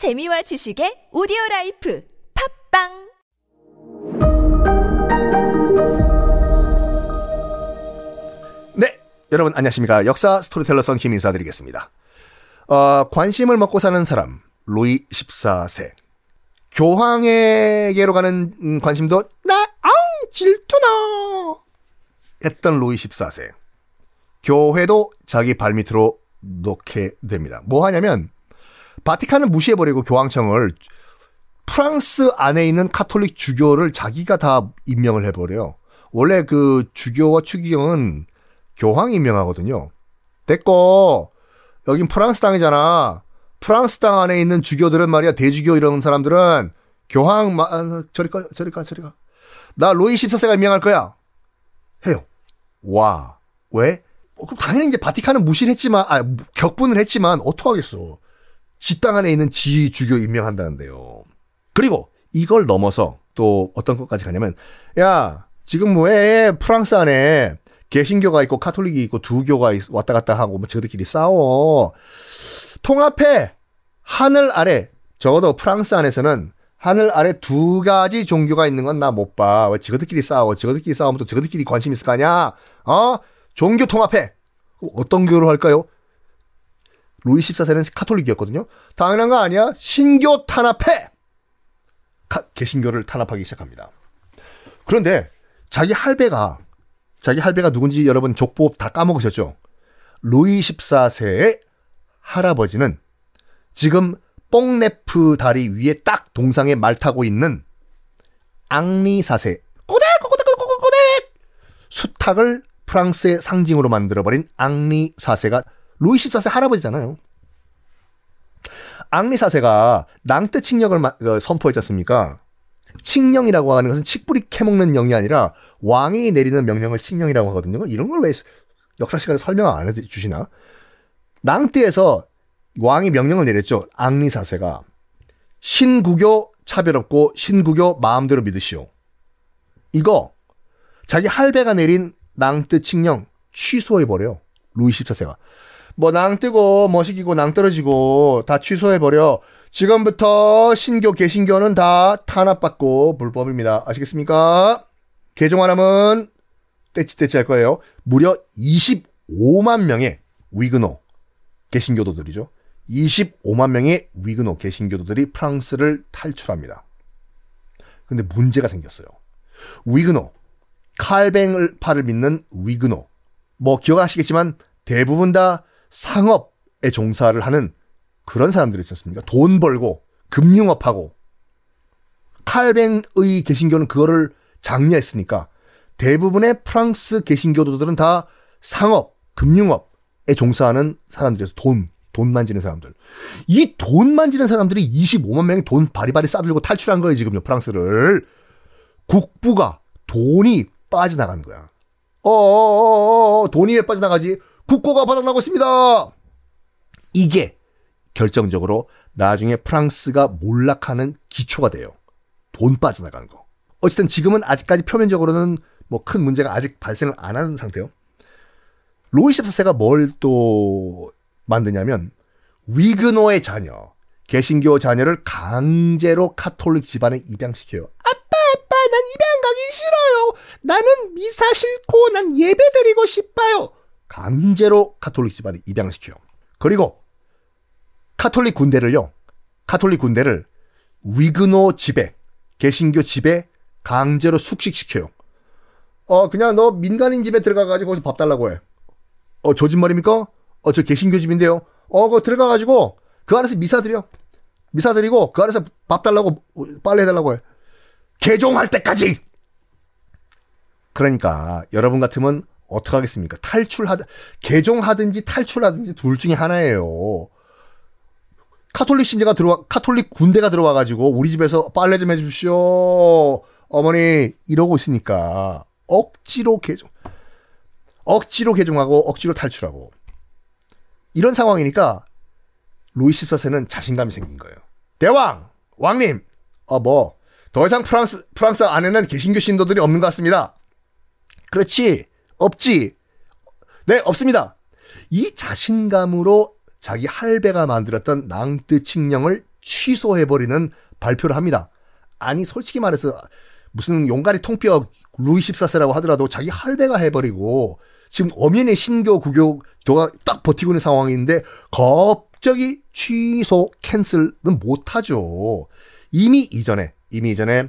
재미와 지식의 오디오 라이프 팟빵 네, 여러분 안녕하십니까. 역사 스토리텔러 썬킴 인사드리겠습니다. 어, 관심을 먹고 사는 사람, 루이 14세. 교황에게로 가는 음, 관심도 나, 앙, 질투나! 했던 루이 14세. 교회도 자기 발밑으로 놓게 됩니다. 뭐 하냐면, 바티칸을 무시해버리고 교황청을 프랑스 안에 있는 카톨릭 주교를 자기가 다 임명을 해버려요. 원래 그 주교와 추기경은 교황이 임명하거든요. 됐고, 여긴 프랑스 땅이잖아. 프랑스 땅 안에 있는 주교들은 말이야, 대주교 이런 사람들은 교황, 마, 아, 저리 가, 저리 가, 저리 가. 나 로이 14세가 임명할 거야. 해요. 와. 왜? 어, 그럼 당연히 이제 바티칸은 무시를 했지만, 아, 격분을 했지만, 어떡하겠어. 지 땅 안에 있는 지 주교 임명한다는데요. 그리고 이걸 넘어서 또 어떤 것까지 가냐면, 야, 지금 뭐해? 프랑스 안에 개신교가 있고 카톨릭이 있고 두 교가 있- 왔다 갔다 하고 뭐 저들끼리 싸워. 통합해. 하늘 아래 적어도 프랑스 안에서는 하늘 아래 두 가지 종교가 있는 건 나 못 봐. 왜 저들끼리 싸워? 저들끼리 싸우면 또 저들끼리 관심 있을 거 아니야? 어? 종교 통합해. 어떤 교로 할까요? 루이 14세는 카톨릭이었거든요. 당연한 거 아니야? 신교 탄압해. 카- 개신교를 탄압하기 시작합니다. 그런데 자기 할배가 자기 할배가 누군지 여러분 족보 다 까먹으셨죠? 루이 14세의 할아버지는 지금 뽕네프 다리 위에 딱 동상에 말 타고 있는 앙리 4세 꼬댁 꼬댁 꼬댁 꼬댁 수탉을 프랑스의 상징으로 만들어버린 앙리 4세가 루이 14세 할아버지잖아요. 앙리 4세가 낭뜨 칙령을 마- 어, 선포했지 않습니까? 칙령이라고 하는 것은 칡뿌리 캐먹는 영이 아니라 왕이 내리는 명령을 칙령이라고 하거든요. 이런 걸 왜 역사 시간에 설명 안 해주시나? 낭뜨에서 왕이 명령을 내렸죠. 앙리 4세가 신구교 차별 없고 신구교 마음대로 믿으시오. 이거 자기 할배가 내린 낭뜨 칙령 취소해버려요. 루이 14세가. 뭐 낭 뜨고 머시기고 낭 떨어지고 다 취소해버려. 지금부터 신교 개신교는 다 탄압받고 불법입니다. 아시겠습니까? 개종하라면 떼찌떼찌 할 거예요. 무려 25만 명의 위그노 개신교도들이죠. 25만 명의 위그노 개신교도들이 프랑스를 탈출합니다. 근데 문제가 생겼어요. 위그노, 칼뱅을 파를 믿는 위그노. 뭐 기억하시겠지만 대부분 다 상업에 종사를 하는 그런 사람들이 있었습니다. 돈 벌고 금융업하고 칼뱅의 개신교는 그거를 장려했으니까 대부분의 프랑스 개신교도들은 다 상업, 금융업에 종사하는 사람들이어서 돈, 돈 만지는 사람들. 이 돈 만지는 사람들이 25만 명이 돈 바리바리 싸들고 탈출한 거예요, 지금요, 프랑스를. 국부가 돈이 빠져나간 거야. 어어어어, 돈이 왜 빠져나가지? 국고가 바닥나고 있습니다! 이게 결정적으로 나중에 프랑스가 몰락하는 기초가 돼요. 돈 빠져나간 거. 어쨌든 지금은 아직까지 표면적으로는 뭐 큰 문제가 아직 발생을 안 하는 상태요. 루이 14세가 뭘 또 만드냐면 위그노의 자녀, 개신교 자녀를 강제로 카톨릭 집안에 입양시켜요. 아빠, 아빠, 난 입양 가기 싫어요. 나는 미사 싫고 난 예배 드리고 싶어요. 강제로 카톨릭 집안에 입양시켜요. 그리고 카톨릭 군대를요. 카톨릭 군대를 위그노 집에 개신교 집에 강제로 숙식시켜요. 어 그냥 너 민간인 집에 들어가 가지고 거기서 밥 달라고 해. 어 저짓말입니까? 어 저 개신교 집인데요. 어 그거 들어가 가지고 그 안에서 미사 드려. 미사 드리고 그 안에서 밥 달라고 빨래 해 달라고 해. 개종할 때까지. 그러니까 여러분 같으면 어떡 하겠습니까? 탈출하든 개종하든지 탈출하든지 둘 중에 하나예요. 카톨릭 신자가 들어와 카톨릭 군대가 들어와 가지고 우리 집에서 빨래 좀 해주십시오. 어머니 이러고 있으니까 억지로 개종 억지로 개종하고 억지로 탈출하고 이런 상황이니까 루이 14세는 자신감이 생긴 거예요. 대왕 왕님 어뭐 더 이상 프랑스 프랑스 안에는 개신교 신도들이 없는 것 같습니다. 그렇지 없지 네 없습니다. 이 자신감으로 자기 할배가 만들었던 낭뜨 칙령을 취소해버리는 발표를 합니다. 아니 솔직히 말해서 무슨 용가리 통뼈 루이 14세라고 하더라도 자기 할배가 해버리고 지금 엄연의 신교 구교도가 딱 버티고 있는 상황인데 갑자기 취소 캔슬은 못하죠. 이미 이전에 이미 이전에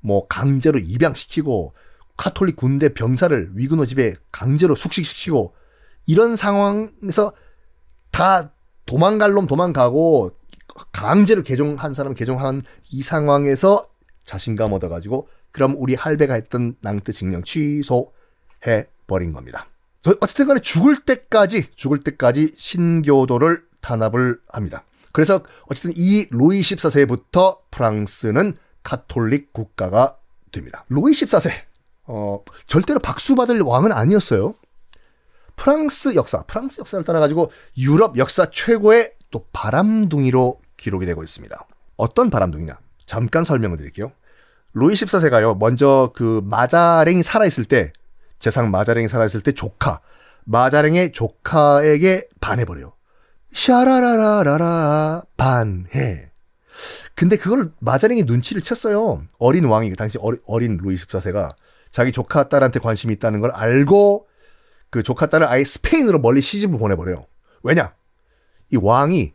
뭐 강제로 입양시키고 카톨릭 군대 병사를 위근호 집에 강제로 숙식시키고 이런 상황에서 다 도망갈 놈 도망가고 강제로 개종한 사람 개종한 이 상황에서 자신감 얻어가지고 그럼 우리 할배가 했던 낭트 징령 취소해 버린 겁니다. 어쨌든 간에 죽을 때까지 죽을 때까지 신교도를 탄압을 합니다. 그래서 어쨌든 이 로이 14세부터 프랑스는 카톨릭 국가가 됩니다. 로이 14세 어, 절대로 박수 받을 왕은 아니었어요. 프랑스 역사, 프랑스 역사를 따라가지고 유럽 역사 최고의 또 바람둥이로 기록이 되고 있습니다. 어떤 바람둥이냐? 잠깐 설명을 드릴게요. 로이 14세가요, 먼저 그 마자랭이 살아있을 때, 재상 마자랭이 살아있을 때 조카, 마자랭의 조카에게 반해버려요. 샤라라라라라, 반해. 근데 그걸 마자랭이 눈치를 챘어요. 어린 왕이, 당시 어린 루이 14세가 자기 조카 딸한테 관심이 있다는 걸 알고 그 조카 딸을 아예 스페인으로 멀리 시집을 보내버려요. 왜냐? 이 왕이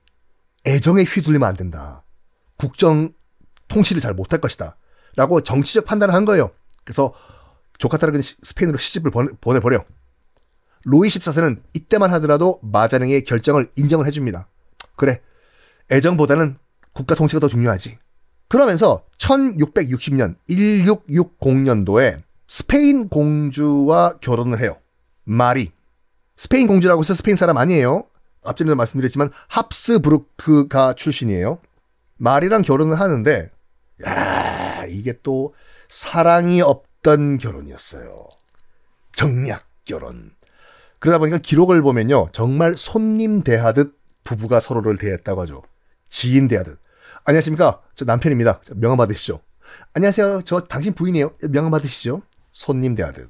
애정에 휘둘리면 안 된다. 국정 통치를 잘 못할 것이다. 라고 정치적 판단을 한 거예요. 그래서 조카 딸을 스페인으로 시집을 보내버려. 로이 14세는 이때만 하더라도 마자랭의 결정을 인정을 해줍니다. 그래. 애정보다는 국가 통치가 더 중요하지. 그러면서 1660년 1660년도에 스페인 공주와 결혼을 해요. 마리. 스페인 공주라고 해서 스페인 사람 아니에요. 앞전에도 말씀드렸지만 합스부르크가 출신이에요. 마리랑 결혼을 하는데 야 이게 또 사랑이 없던 결혼이었어요. 정략 결혼. 그러다 보니까 기록을 보면요. 정말 손님 대하듯 부부가 서로를 대했다고 하죠. 지인 대하듯. 안녕하십니까. 저 남편입니다. 명함 받으시죠. 안녕하세요. 저 당신 부인이에요. 명함 받으시죠. 손님 대하듯.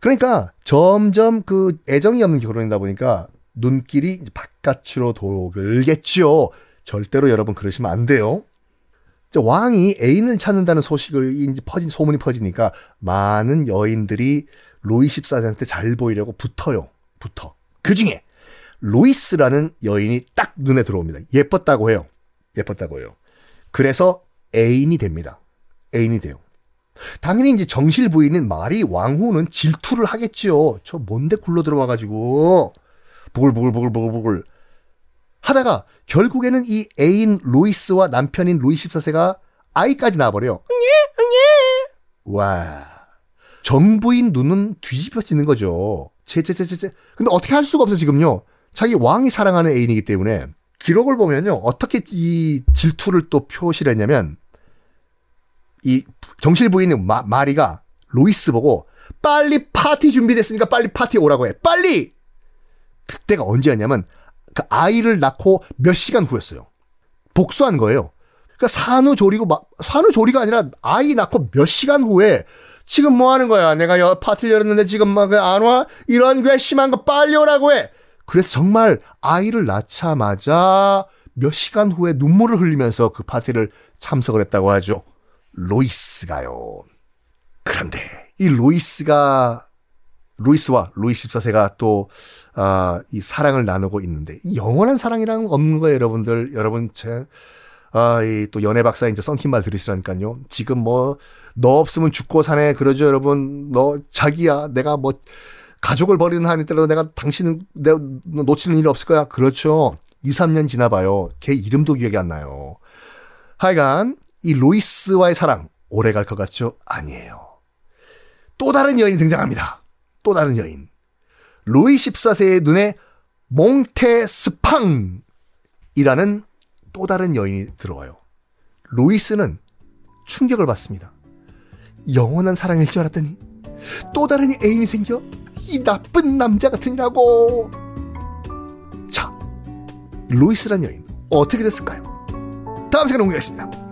그러니까 점점 그 애정이 없는 결혼이다 보니까 눈길이 바깥으로 돌겠죠. 절대로 여러분 그러시면 안 돼요. 왕이 애인을 찾는다는 소식을 이제 퍼진 소문이 퍼지니까 많은 여인들이 로이 14세한테 잘 보이려고 붙어요. 붙어. 그 중에 로이스라는 여인이 딱 눈에 들어옵니다. 예뻤다고 해요. 예뻤다고 해요. 그래서 애인이 됩니다. 애인이 돼요. 당연히 이제 정실 부인인 마리 왕후는 질투를 하겠지요. 저 뭔데 굴러 들어와가지고 부글부글부글부글부글 하다가 결국에는 이 애인 로이스와 남편인 로이 14세가 아이까지 낳아버려요. 와. 정부인 눈은 뒤집혀지는 거죠. 제제제제제. 근데 어떻게 할 수가 없어 지금요. 자기 왕이 사랑하는 애인이기 때문에 기록을 보면요. 어떻게 이 질투를 또 표시를 했냐면 이 정실 부인은 마, 마리가 로이스 보고 빨리 파티 준비됐으니까 빨리 파티 오라고 해. 빨리! 그때가 언제였냐면 그 아이를 낳고 몇 시간 후였어요. 복수한 거예요. 그러니까 산후조리고 막 산후조리가 아니라 아이 낳고 몇 시간 후에 지금 뭐 하는 거야? 내가 여, 파티를 열었는데 지금 막 안 와? 이런 괘씸한 거 빨리 오라고 해. 그래서 정말 아이를 낳자마자 몇 시간 후에 눈물을 흘리면서 그 파티를 참석을 했다고 하죠. 루이스가요. 그런데 이 루이스가 루이스와 루이 14세가 또, 아, 이 사랑을 나누고 있는데, 이 영원한 사랑이랑 없는 거예요, 여러분들. 여러분, 제, 아, 이 또 연애 박사 이제 썬킨 말 들으시라니까요. 지금 뭐, 너 없으면 죽고 사네. 그러죠, 여러분. 너, 자기야. 내가 뭐, 가족을 버리는 한이 있더라도 내가 당신은 내가 놓치는 일이 없을 거야. 그렇죠. 2, 3년 지나봐요. 걔 이름도 기억이 안 나요. 하여간, 이 로이스와의 사랑 오래 갈 것 같죠? 아니에요. 또 다른 여인이 등장합니다. 또 다른 여인. 로이 14세의 눈에 몽테스팡이라는 또 다른 여인이 들어와요. 로이스는 충격을 받습니다. 영원한 사랑일 줄 알았더니 또 다른 애인이 생겨 이 나쁜 남자 같으니라고. 자, 로이스란 여인 어떻게 됐을까요? 다음 시간에 공개하겠습니다.